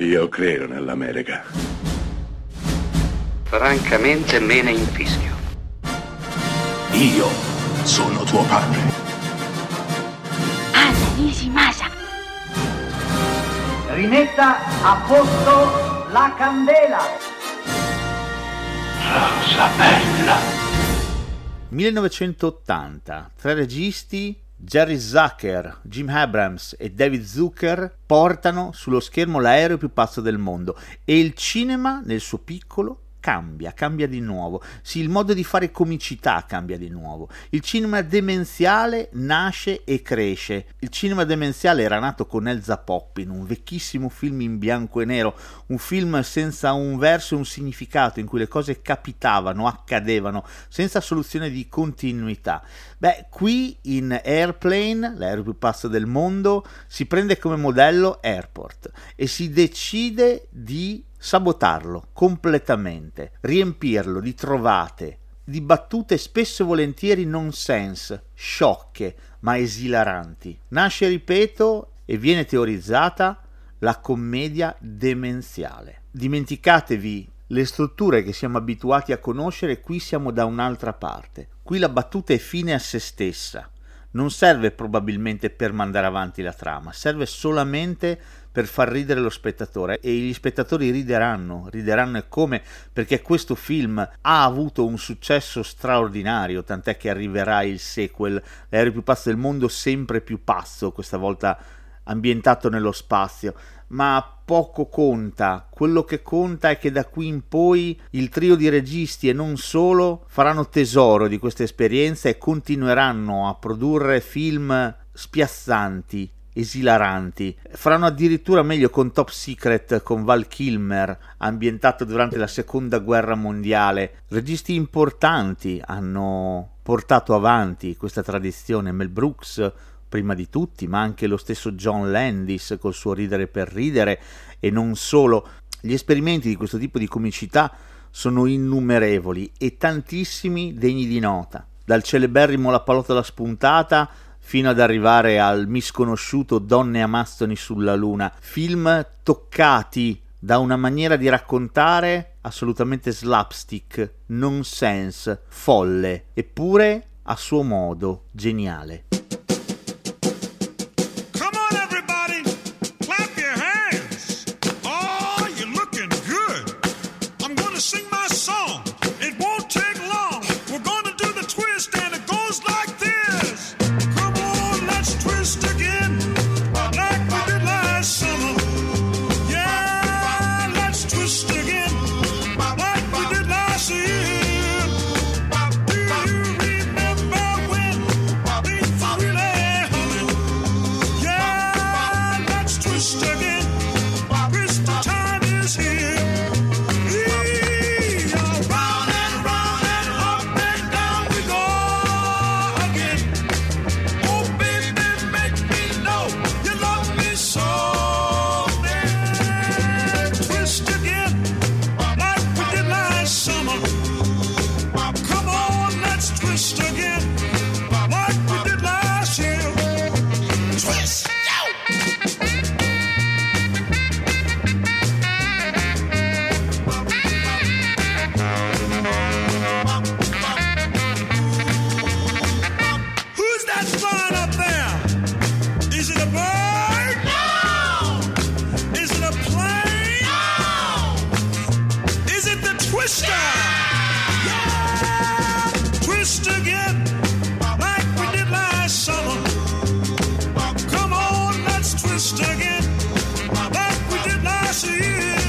Io credo nell'America. Francamente me ne infischio. Io sono tuo padre. Anna Nishimasa. Rimetta a posto la candela. Rosa bella. 1980, tre registi Jerry Zucker, Jim Abrams e David Zucker portano sullo schermo l'aereo più pazzo del mondo e il cinema nel suo piccolo cambia, cambia di nuovo. Sì, il modo di fare comicità cambia di nuovo. Il cinema demenziale nasce e cresce. Il cinema demenziale era nato con Elza Poppin, un vecchissimo film in bianco e nero, un film senza un verso e un significato, in cui le cose capitavano, accadevano, senza soluzione di continuità. Beh, qui in Airplane, l'aereo più pazzo del mondo, si prende come modello Airport e si decide di sabotarlo completamente, riempirlo di trovate, di battute spesso e volentieri non sense, sciocche ma esilaranti. Nasce, ripeto, e viene teorizzata la commedia demenziale. Dimenticatevi le strutture che siamo abituati a conoscere, qui siamo da un'altra parte. Qui la battuta è fine a se stessa. Non serve probabilmente per mandare avanti la trama, serve solamente per far ridere lo spettatore e gli spettatori rideranno, rideranno e come perché questo film ha avuto un successo straordinario, tant'è che arriverà il sequel, l'aereo più pazzo del mondo sempre più pazzo, questa volta ambientato nello spazio, ma poco conta, quello che conta è che da qui in poi il trio di registi e non solo faranno tesoro di questa esperienza e continueranno a produrre film spiazzanti, esilaranti. Faranno addirittura meglio con Top Secret con Val Kilmer, ambientato durante la seconda guerra mondiale. Registi importanti hanno portato avanti questa tradizione. Mel Brooks, prima di tutti, ma anche lo stesso John Landis col suo ridere per ridere e non solo. Gli esperimenti di questo tipo di comicità sono innumerevoli e tantissimi degni di nota. Dal celeberrimo La pallottola spuntata fino ad arrivare al misconosciuto Donne a mastoni sulla luna, film toccati da una maniera di raccontare assolutamente slapstick, nonsense, folle, eppure a suo modo geniale. sing my song. Twist again, like we did last summer. Come on, let's twist again, like we did last year.